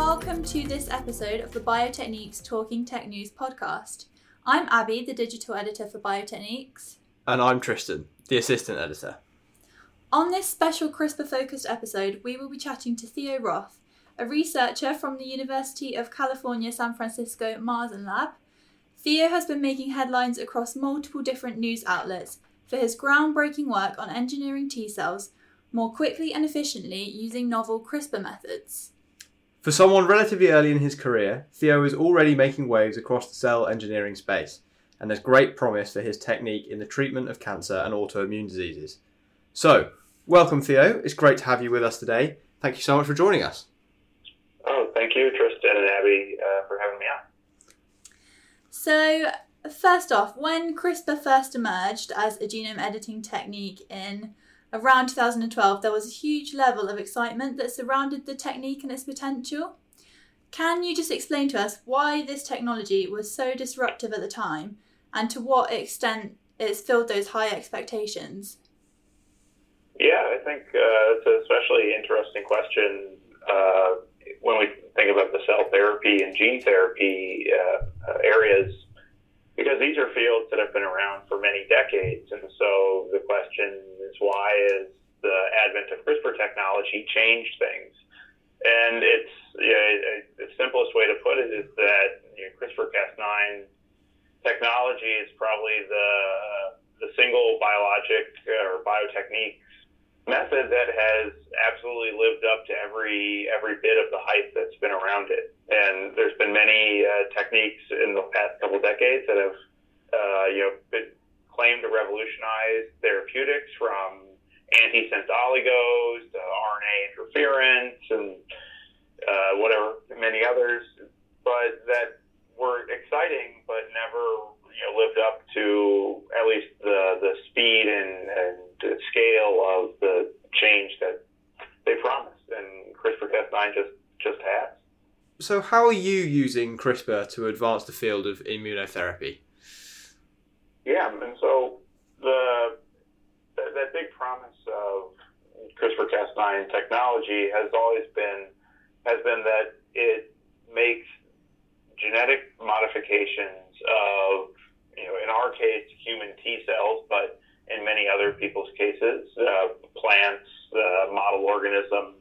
welcome to this episode of the Biotechniques Talking Tech News podcast. I'm Abby, the digital editor for Biotechniques. And I'm Tristan, the assistant editor. On this special CRISPR focused episode, we will be chatting to Theo Roth, a researcher from the University of California San Francisco Marsden Lab. Theo has been making headlines across multiple different news outlets for his groundbreaking work on engineering T cells more quickly and efficiently using novel CRISPR methods. For someone relatively early in his career, Theo is already making waves across the cell engineering space, and there's great promise for his technique in the treatment of cancer and autoimmune diseases. So, welcome, Theo. It's great to have you with us today. Thank you so much for joining us. Oh, thank you, Tristan and Abby, uh, for having me on. So, first off, when CRISPR first emerged as a genome editing technique in around 2012, there was a huge level of excitement that surrounded the technique and its potential. Can you just explain to us why this technology was so disruptive at the time and to what extent it's filled those high expectations? Yeah, I think uh, it's an especially interesting question uh, when we think about the cell therapy and gene therapy uh, areas because these are fields that have been around for many decades. And so the question is why has the advent of CRISPR technology changed things? And it's the simplest way to put it is that you know, CRISPR Cas9 technology is probably the the single biologic or biotechnique method that has absolutely lived up to every every bit of the hype that's been around it. And there's been many uh, techniques in the past couple decades that have uh, you know been claimed to revolutionize therapeutics from antisense oligos to RNA interference and uh, whatever many others, but that were exciting but never you know lived up to at least the the speed and, and scale of the change that they promised, and CRISPR-Cas9 just just has. So, how are you using CRISPR to advance the field of immunotherapy? Yeah, and so the that big promise of CRISPR-Cas9 technology has always been has been that it makes genetic modifications of you know in our case human T cells, but in many other people's cases, uh, plants, uh, model organisms.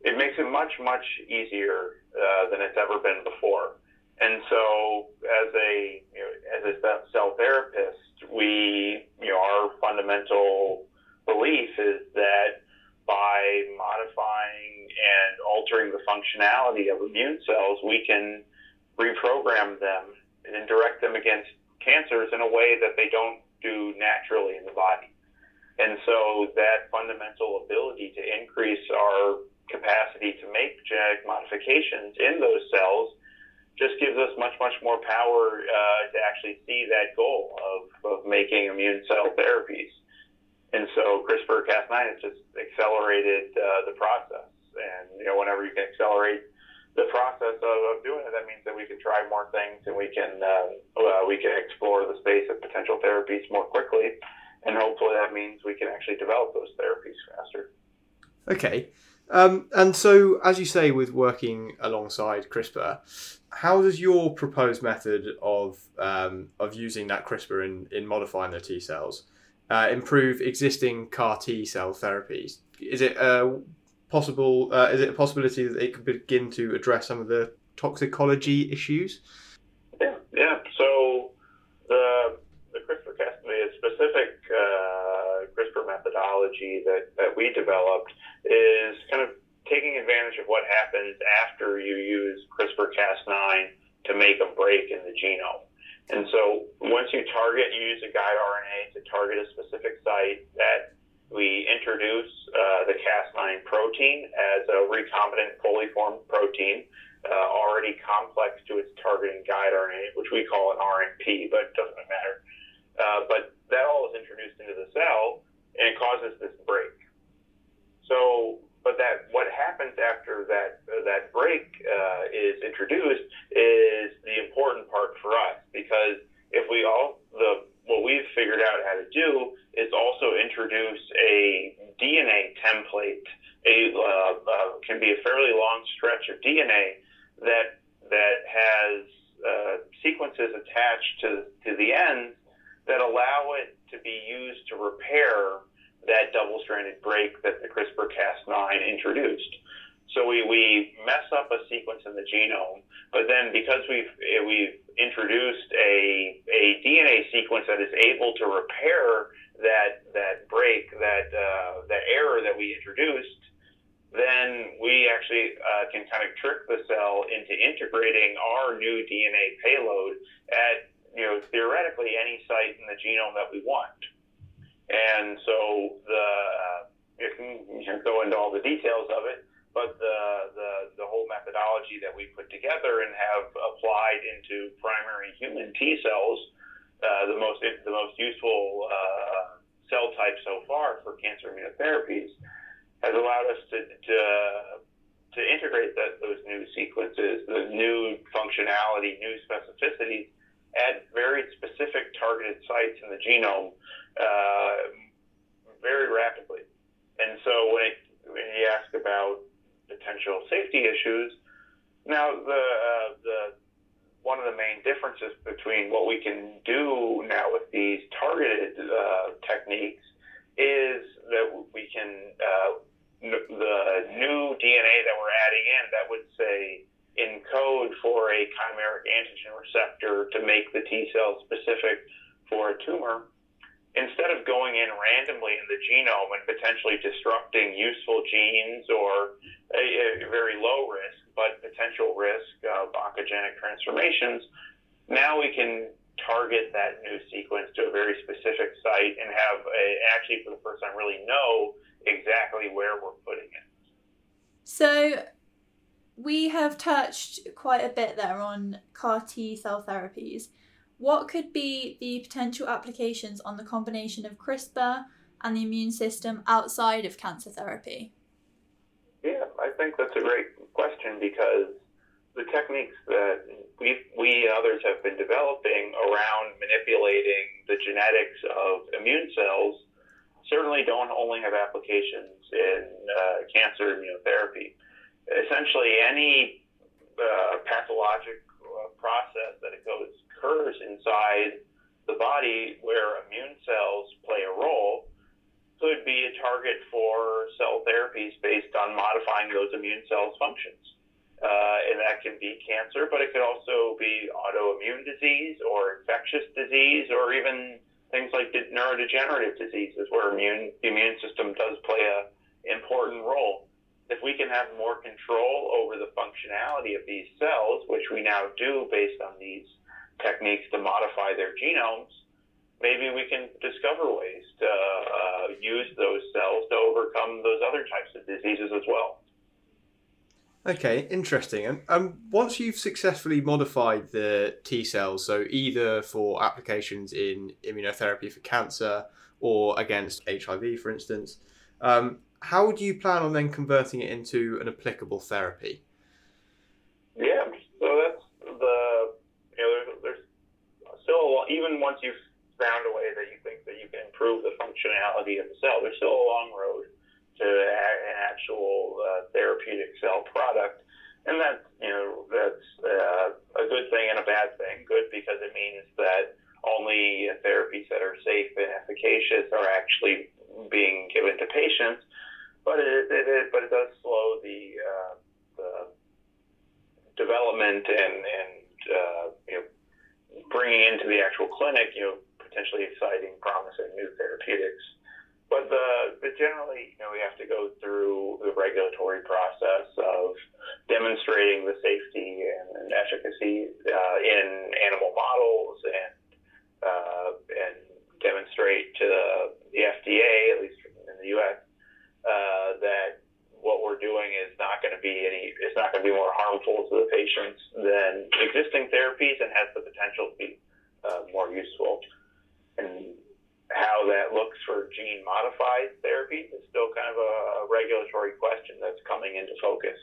It makes it much, much easier uh, than it's ever been before. And so, as a you know, as a cell therapist, we you know our fundamental belief is that by modifying and altering the functionality of immune cells, we can reprogram them and direct them against cancers in a way that they don't do naturally in the body. And so that fundamental ability to increase our capacity to make genetic modifications in those cells just gives us much, much more power uh, to actually see that goal of, of making immune cell therapies. And so CRISPR-Cas9 has just accelerated uh, the process. And, you know, whenever you can accelerate the process of, of doing it, that means that we can try more things and we can um, uh, we can explore the space of potential therapies more quickly, and hopefully that means we can actually develop those therapies faster. Okay, um, and so as you say, with working alongside CRISPR, how does your proposed method of um, of using that CRISPR in, in modifying the T cells uh, improve existing CAR T cell therapies? Is it uh, possible? Uh, is it a possibility that it could begin to address some of the toxicology issues? Yeah, yeah. So the the CRISPR-Cas9 specific uh, CRISPR methodology that that we developed is kind of taking advantage of what happens after you use CRISPR-Cas9 to make a break in the genome. And so once you target, you use a guide RNA to target a specific site that we introduce uh, the Cas9 protein as a recombinant fully formed protein, uh, already complex to its targeting guide RNA, which we call an RNP, but it doesn't matter. Uh, but that all is introduced into the cell and causes this break. So, but that what happens after that uh, that break uh, is introduced is the important part for us because if we all the what we've figured out how to do is also introduce a DNA template a uh, uh, can be a fairly long stretch of DNA that that has uh, sequences attached to to the ends that allow it to be used to repair that double-stranded break that the CRISPR-Cas9 introduced. So we, we mess up a sequence in the genome, but then because we've we've introduced a, a DNA sequence that is able to repair that that break, that uh, that error that we introduced, then we actually uh, can kind of trick the cell into integrating our new DNA payload at you know theoretically any site in the genome that we want. And so the uh, you can go into all the details of it, but the, the, the whole methodology that we put together and have applied into primary human T cells, uh, the most the most useful uh, cell type so far for cancer immunotherapies, has allowed us to to, to integrate that, those new sequences, the new functionality, new specificities at very specific targeted sites in the genome uh, very rapidly. And so when, it, when you ask about potential safety issues, now the, uh, the one of the main differences between what we can do now with these targeted uh, techniques is that we can uh, n- the new DNA that we're adding in that would say encode for a chimeric antigen receptor to make the T cell specific for a tumor instead of going in randomly in the genome and potentially disrupting useful genes or a, a very low risk but potential risk of oncogenic transformations, now we can target that new sequence to a very specific site and have a, actually for the first time really know exactly where we're putting it. So we have touched quite a bit there on CAR T cell therapies. What could be the potential applications on the combination of CRISPR and the immune system outside of cancer therapy? Yeah, I think that's a great question because the techniques that we we and others have been developing around manipulating the genetics of immune cells certainly don't only have applications in uh, cancer immunotherapy. Essentially, any uh, pathologic uh, process that it goes occurs inside the body where immune cells play a role could be a target for cell therapies based on modifying those immune cells' functions. Uh, and that can be cancer, but it could also be autoimmune disease or infectious disease or even things like neurodegenerative diseases where immune, the immune system does play an important role. If we can have more control over the functionality of these cells, which we now do based on these techniques to modify their genomes, maybe we can discover ways to uh, use those cells to overcome those other types of diseases as well. Okay, interesting. And um, once you've successfully modified the T cells, so either for applications in immunotherapy for cancer or against HIV, for instance, um, how do you plan on then converting it into an applicable therapy? Yeah, still, even once you've found a way that you think that you can improve the functionality of the cell, there's still a long road to an actual uh, therapeutic cell product. And that's, you know, that's uh, a good thing and a bad thing. Good because it means that only therapies that are safe and efficacious are actually being given to patients. But it, it, it but it does slow the, uh, the development and, and uh, you know, bringing into the actual clinic, you know, potentially exciting, promising new therapeutics. But the, but generally, you know, we have to go through the regulatory process of demonstrating the safety and, and efficacy uh, in animal models and uh, and demonstrate to the FDA, at least in the U.S., uh, that what we're doing is not going to be any, it's not going to be more harmful the patients than existing therapies and has the potential to be uh, more useful. And how that looks for gene modified therapies is still kind of a regulatory question that's coming into focus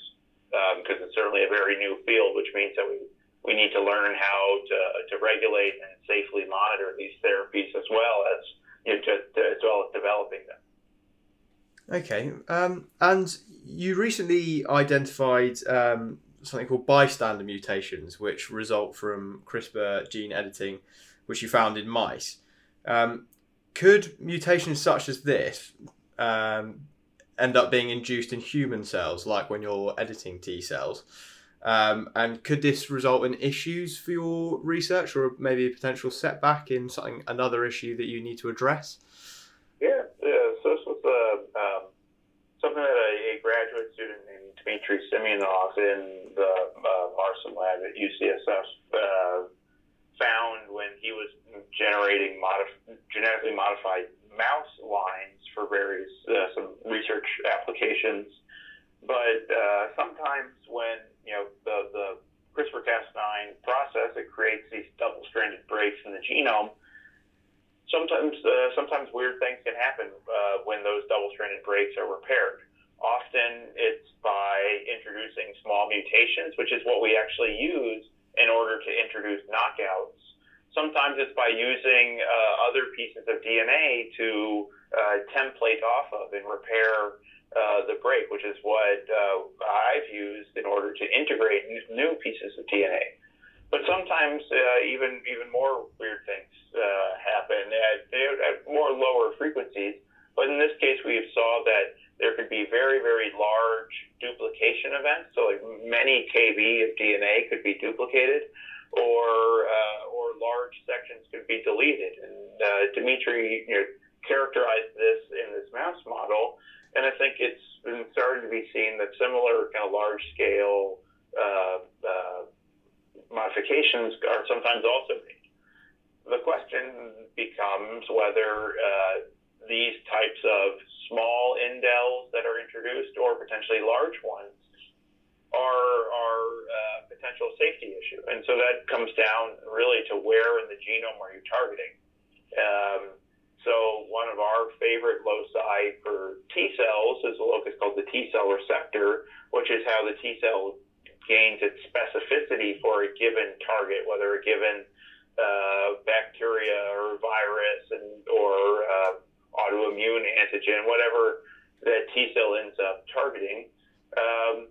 because um, it's certainly a very new field, which means that we, we need to learn how to, to regulate and safely monitor these therapies as well as you know, to, to, as well as developing them. Okay, um, and you recently identified um, something called bystander mutations, which result from CRISPR gene editing, which you found in mice. Um, could mutations such as this um, end up being induced in human cells, like when you're editing T cells? Um, and could this result in issues for your research, or maybe a potential setback in something another issue that you need to address? Yeah, yeah. So this was uh, um, something that a, a, graduate student Dmitry Simonov in the uh, Marson lab at UCSF uh, found when he was generating modif- genetically modified mouse lines for various uh, some research applications. But uh, sometimes when you know, the, the CRISPR-Cas9 process, it creates these double-stranded breaks in the genome. Sometimes, uh, sometimes weird things can happen uh, when those double-stranded breaks are repaired. Often it's by introducing small mutations, which is what we actually use in order to introduce knockouts. Sometimes it's by using uh, other pieces of DNA to uh, template off of and repair uh, the break, which is what uh, I've used in order to integrate new pieces of DNA. But sometimes uh, even even more weird things uh, happen at, at more lower frequencies. But in this case, we saw that there could be very very large duplication events. So like many kb of DNA could be duplicated, or uh, or large sections could be deleted. And uh, Dimitri you know, characterized this in this mouse model and I think it's been starting to be seen that similar kind of large scale uh, uh, modifications are sometimes also made. The question becomes whether uh, these types of small indels that are introduced or potentially large ones are, are a uh, potential safety issue. And so that comes down really to where in the genome are you targeting. Um, so one of our favorite loci for T cells is a locus called the T cell receptor, which is how the T cell gains its specificity for a given target, whether a given uh, bacteria or virus and or uh, autoimmune antigen, whatever that T cell ends up targeting. Um,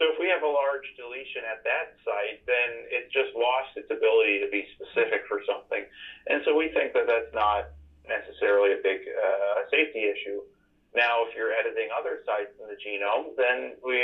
so if we have a large deletion at that site, then it just lost its ability to be specific for something. And so we think that that's not necessarily a big uh, safety issue. Now, if you're editing other sites in the genome, then we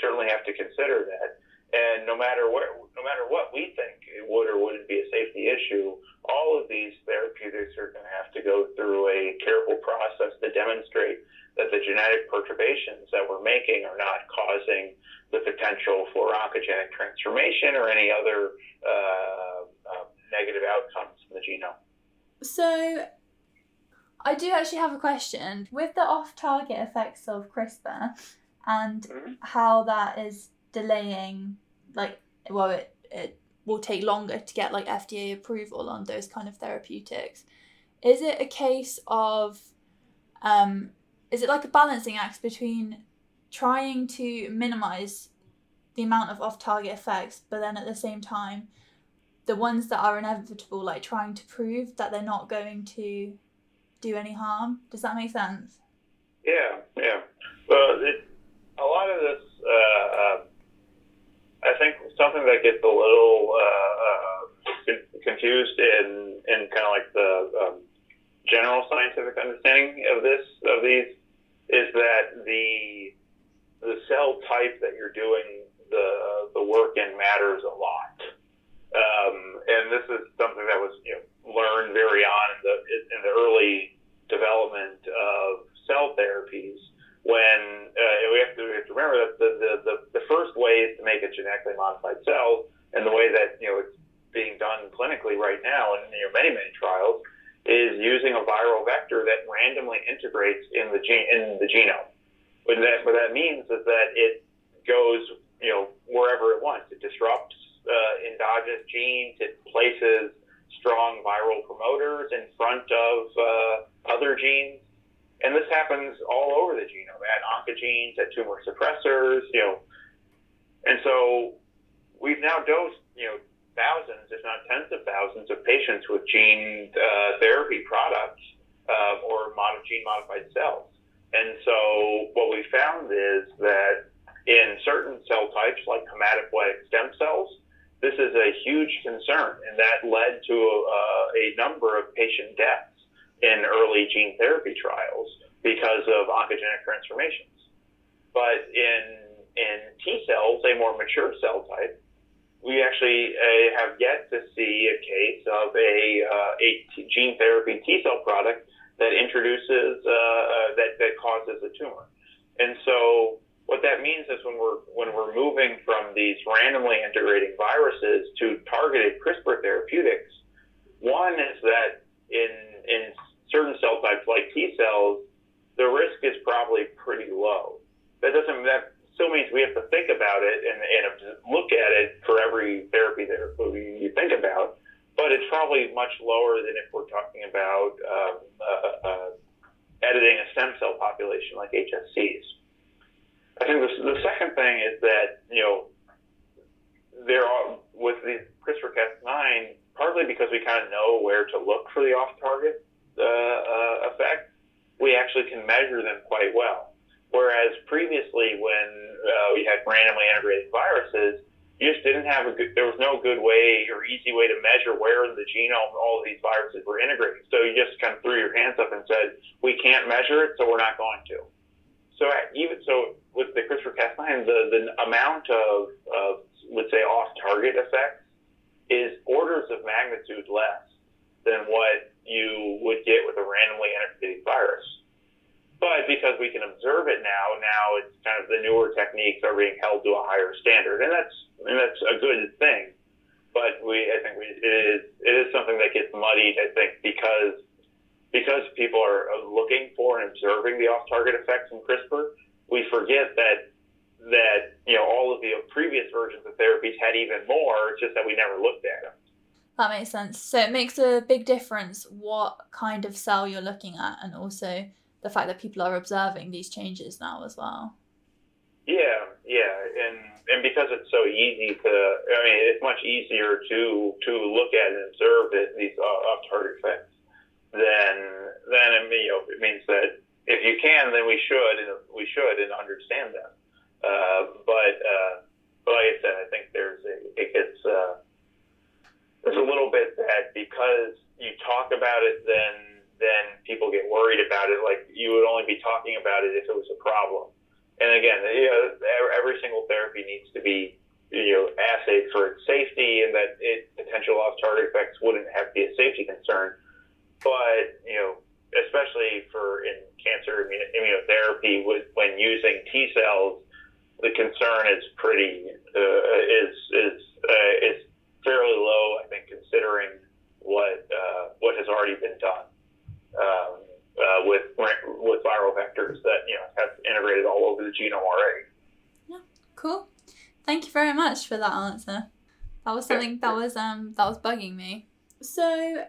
certainly have to consider that. And no matter where, no matter what we think it would or wouldn't be a safety issue, all of these therapeutics are going to have to go through a careful process to demonstrate that the genetic perturbations that we're making are not causing the potential for oncogenic transformation or any other uh, uh, negative outcomes in the genome. So, I do actually have a question. With the off target effects of CRISPR and mm-hmm. how that is delaying, like, well, it, it will take longer to get like FDA approval on those kind of therapeutics. Is it a case of, um, is it like a balancing act between trying to minimize the amount of off target effects, but then at the same time, the ones that are inevitable, like trying to prove that they're not going to do any harm. Does that make sense? Yeah, yeah. Well, it, a lot of this, uh, uh, I think, something that gets a little uh, uh confused in in kind of like the um, general scientific understanding of this of these is that the the cell type that you're doing the the work in matters a lot. Um, and this is something that was you know learned very on in the in the early development of cell therapies when uh, we, have to, we, have to, remember that the, the, the, the, first way is to make a genetically modified cell, and the way that you know it's being done clinically right now in you know, many many trials is using a viral vector that randomly integrates in the gene in the genome. What that what that means is that it goes you know wherever it wants. It disrupts uh, genes. It places strong viral promoters in front of uh, other genes. And this happens all over the genome at oncogenes, at tumor suppressors, you know. And so we've now dosed, you know, thousands, if not tens of thousands of patients with gene uh, therapy products uh, or mod- gene modified cells. And so what we found is that in certain cell types, like hematopoietic stem cells, this is a huge concern, and that led to a, a number of patient deaths in early gene therapy trials because of oncogenic transformations. But in in T cells, a more mature cell type, we actually uh, have yet to see a case of a, uh, a t- gene therapy T cell product that introduces uh, uh, that that causes a tumor. And so what that means is when we're when we're moving from these randomly integrating viruses to targeted CRISPR therapeutics, one is that in in certain cell types like T cells, the risk is probably pretty low. That doesn't that still means we have to think about it and, and look at it for every therapy that you think about, but it's probably much lower than if we're talking about um, uh, uh, editing a stem cell population like HSCs. I think the, the second thing is that you know there are with the CRISPR-Cas9 partly because we kind of know where to look for the off-target uh, uh, effect, we actually can measure them quite well. Whereas previously, when uh, we had randomly integrated viruses, you just didn't have a good, there was no good way or easy way to measure where in the genome all of these viruses were integrating. So you just kind of threw your hands up and said, we can't measure it, so we're not going to. So even so, with the CRISPR-Cas9, the, the amount of, of, let's say, off-target effects is orders of magnitude less than what you would get with a randomly integrated virus. But because we can observe it now, now it's kind of the newer techniques are being held to a higher standard, and that's and that's a good thing. But we, I think we, it is it is something that gets muddied. I think because because people are uh, looking for and observing the off-target effects in CRISPR, we forget that that you know all of the previous versions of therapies had even more. It's just that we never looked at them. That makes sense. So it makes a big difference what kind of cell you're looking at, and also the fact that people are observing these changes now as well. Yeah, yeah, and and because it's so easy to, I mean, it's much easier to to look at and observe it, these uh, off-target effects. Then then I mean, you know, it means that if you can, then we should and we should and understand them. Uh, but uh, but like I said, I think there's a it gets uh, there's a little bit that because you talk about it, then then people get worried about it. Like you would only be talking about it if it was a problem. And again, you know, every single therapy needs to be you know assayed for its safety, and that it potential off-target effects wouldn't have to be a safety concern. But you know, especially for in cancer immunotherapy, when using T cells, the concern is pretty uh, is is uh, is fairly low. I think considering what uh, what has already been done um, uh, with with viral vectors that you know have integrated all over the genome already. Yeah, cool. Thank you very much for that answer. That was something that was um that was bugging me. So,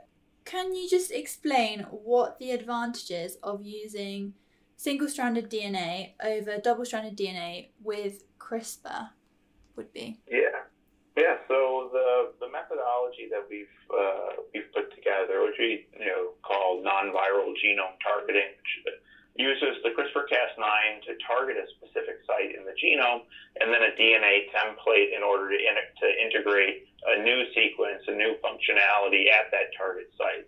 can you just explain what the advantages of using single-stranded DNA over double-stranded DNA with CRISPR would be? Yeah. Yeah, so the the methodology that we've uh, we've put together, which we you know call non-viral genome targeting, which uses the CRISPR-Cas9 to target a specific site in the genome, and then a DNA template in order to in, to integrate a new sequence, a new functionality at that target site.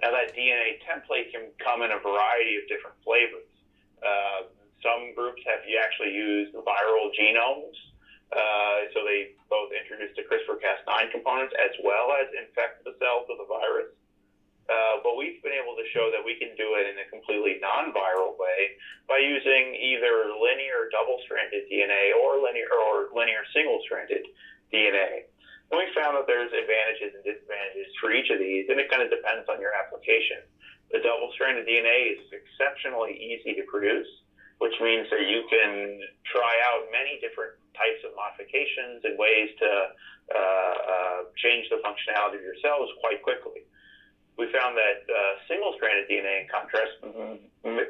Now that DNA template can come in a variety of different flavors. Uh, some groups have actually used viral genomes uh, so they both introduced the CRISPR-Cas9 components as well as infect the cells with the virus. Uh, but we've been able to show that we can do it in a completely non-viral way by using either linear double-stranded DNA or linear or linear single-stranded DNA. And we found that there's advantages and disadvantages for each of these, and it kind of depends on your application. The double-stranded DNA is exceptionally easy to produce, which means that you can try out many different types of modifications and ways to uh, uh, change the functionality of your cells quite quickly. We found that uh, single-stranded DNA, in contrast,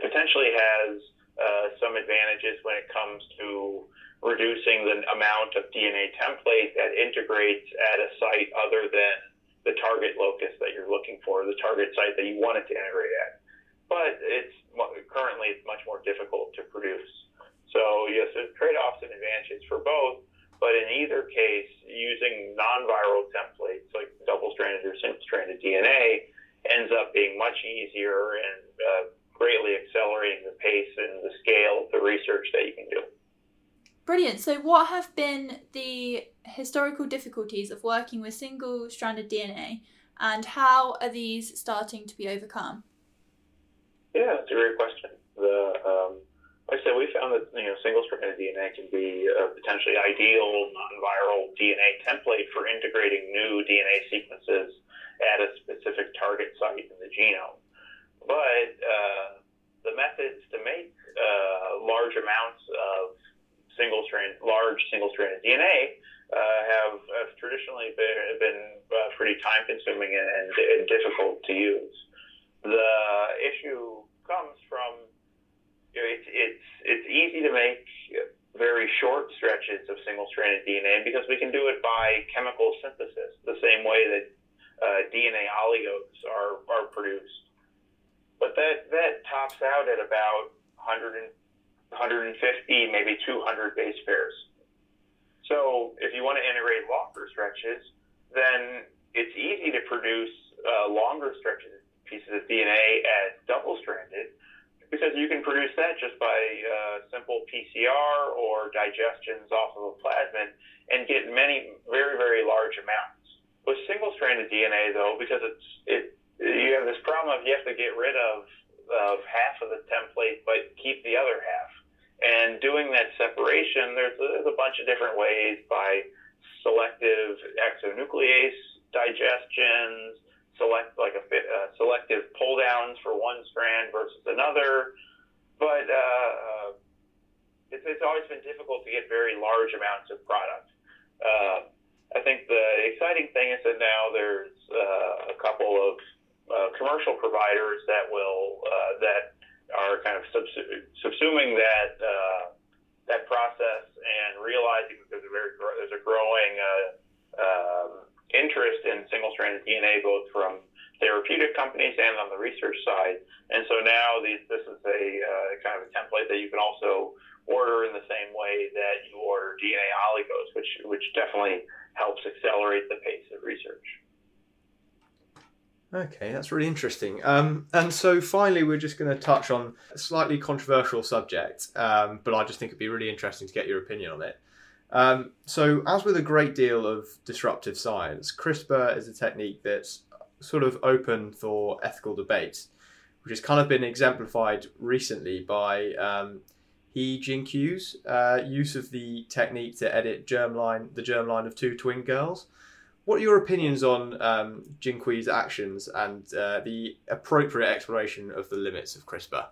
potentially has uh, some advantages when it comes to reducing the amount of DNA template that integrates at a site other than the target locus that you're looking for, the target site that you want it to integrate at. but it's currently it's much more difficult to produce. So yes, there's trade-offs and advantages for both, but in either case, using non-viral templates like double-stranded or single-stranded DNA ends up being much easier and uh, greatly accelerating the pace and the scale of the research that you can do. Brilliant. So, what have been the historical difficulties of working with single stranded DNA, and how are these starting to be overcome? Yeah, that's a great question. The um, like I said, we found that you know single-stranded DNA can be a potentially ideal non-viral DNA template for integrating new DNA sequences at a specific target site in the genome. But uh, the methods to make uh, large amounts of single strand, large single stranded DNA uh, have, have, traditionally been, been uh, pretty time consuming and, and, and, difficult to use. The issue comes from you know, it's, it's, it's easy to make very short stretches of single stranded DNA because we can do it by chemical synthesis, the same way that uh, DNA oligos are, are produced. But that, that tops out at about 100 150, maybe 200 base pairs. So if you want to integrate longer stretches, then it's easy to produce uh, longer stretches pieces of DNA as double-stranded because you can produce that just by uh, simple PCR or digestions off of a plasmid and get many very very large amounts. With single-stranded DNA, though, because it's it you have this problem of you have to get rid of of half of the template but keep the other half. And doing that separation, there's a, there's a bunch of different ways by selective exonuclease digestions, select like a uh, selective pull downs for one strand versus another. But uh, it's, it's always been difficult to get very large amounts of product. Uh, I think the exciting thing is that now there's uh, a couple of uh, commercial providers that will uh, that are kind of subsuming that uh, that process and realizing that there's a very there's a growing uh, um, interest in single-stranded DNA both from therapeutic companies and on the research side. And so now these, this is a uh, kind of a template that you can also order in the same way that you order DNA oligos, which which definitely helps accelerate the pace of research. Okay, that's really interesting. Um, and so finally, we're just going to touch on a slightly controversial subject, um, but I just think it'd be really interesting to get your opinion on it. Um, so, as with a great deal of disruptive science, CRISPR is a technique that's sort of open for ethical debate, which has kind of been exemplified recently by um, He Jiankou's uh, use of the technique to edit germline, the germline of two twin girls. What are your opinions on um, Jiankui's actions and uh, the appropriate exploration of the limits of CRISPR?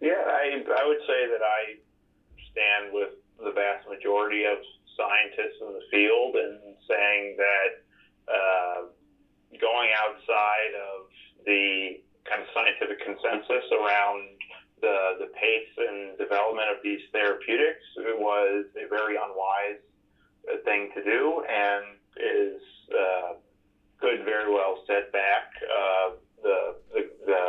Yeah, I, I would say that I stand with the vast majority of scientists in the field and saying that uh, going outside of the kind of scientific consensus around the, the pace and development of these therapeutics was a very unwise thing to do and is uh, could very well set back uh, the, the, the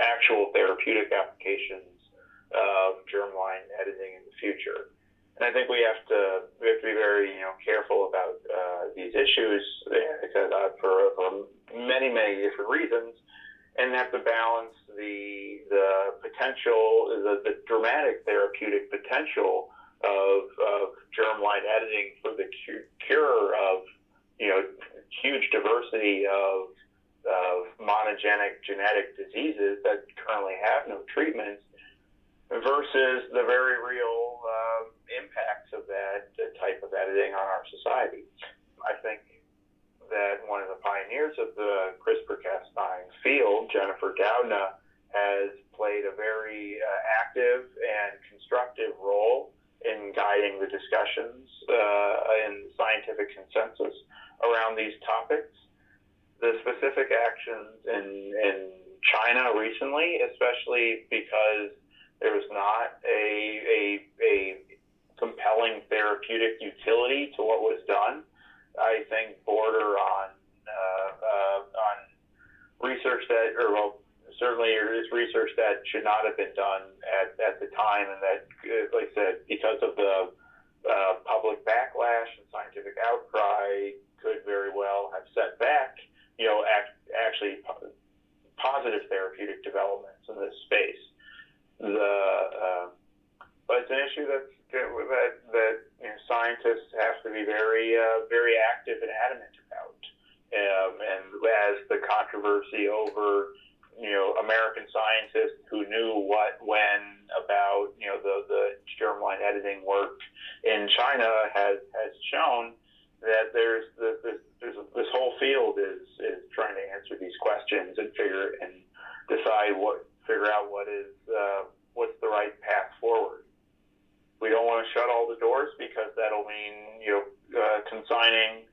actual therapeutic applications of germline editing in the future. And I think we have to we have to be very you know careful about uh, these issues because uh, for, for many many different reasons, and have to balance the the potential the, the dramatic therapeutic potential of, of germline editing for the cure of, you know, huge diversity of, of monogenic genetic diseases that currently have no treatments versus the very real um, impacts of that type of editing on our society. I think that one of the pioneers of the CRISPR-Cas9 field, Jennifer Doudna, has played a very uh, active and constructive role in guiding the discussions uh, in scientific consensus around these topics. The specific actions in, in China recently, especially because there was not a, a, a compelling therapeutic utility to what was done, I think border on uh, uh, on research that, or well, certainly is research that should not have been done at, at the time, and that, like I said, because of the uh, public backlash and scientific outcry, could very well have set back, you know, act, actually po- positive therapeutic developments in this space. The uh, but it's an issue that's that that you know, scientists have to be very uh, very active and adamant about. Um, and as the controversy over you know American scientists who knew what when about you know the the germline editing work in China has has shown that there's this, this there's this whole field is is trying to answer these questions and figure and decide what figure out what is uh, what's the right path forward. We don't want to shut all the doors because that'll mean you know uh, consigning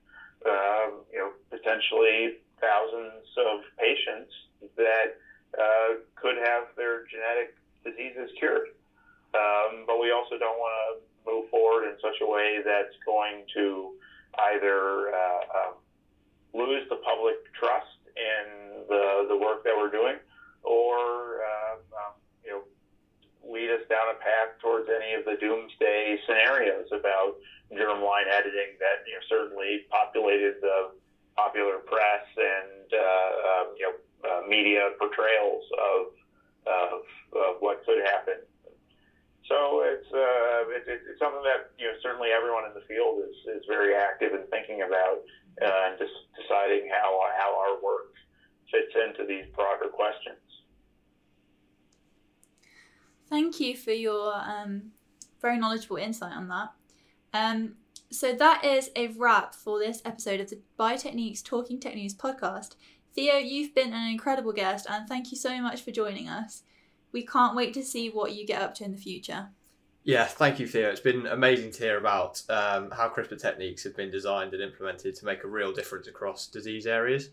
uh, you know potentially thousands of patients that uh, could have their genetic diseases cured. Um, but we also don't want to move forward in such a way that's going to either uh, um, lose the public trust in the the work that we're doing, or uh, lead us down a path towards any of the doomsday scenarios about germline editing that you know certainly populated the popular press and uh, um, you know uh, media portrayals of, of, of what could happen. So it's, uh, it, it's something that you know certainly everyone in the field is, is very active in thinking about uh, and just deciding how how our work fits into these broader questions. Thank you for your um, very knowledgeable insight on that. Um, so that is a wrap for this episode of the Biotechniques Talking Tech News podcast. Theo, you've been an incredible guest, and thank you so much for joining us. We can't wait to see what you get up to in the future. Yeah, thank you, Theo. It's been amazing to hear about um, how CRISPR techniques have been designed and implemented to make a real difference across disease areas.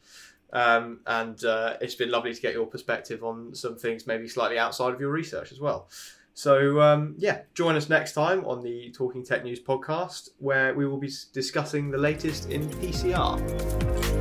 Um, and uh, it's been lovely to get your perspective on some things maybe slightly outside of your research as well. So, um, yeah, join us next time on the Talking Tech News podcast, where we will be discussing the latest in PCR.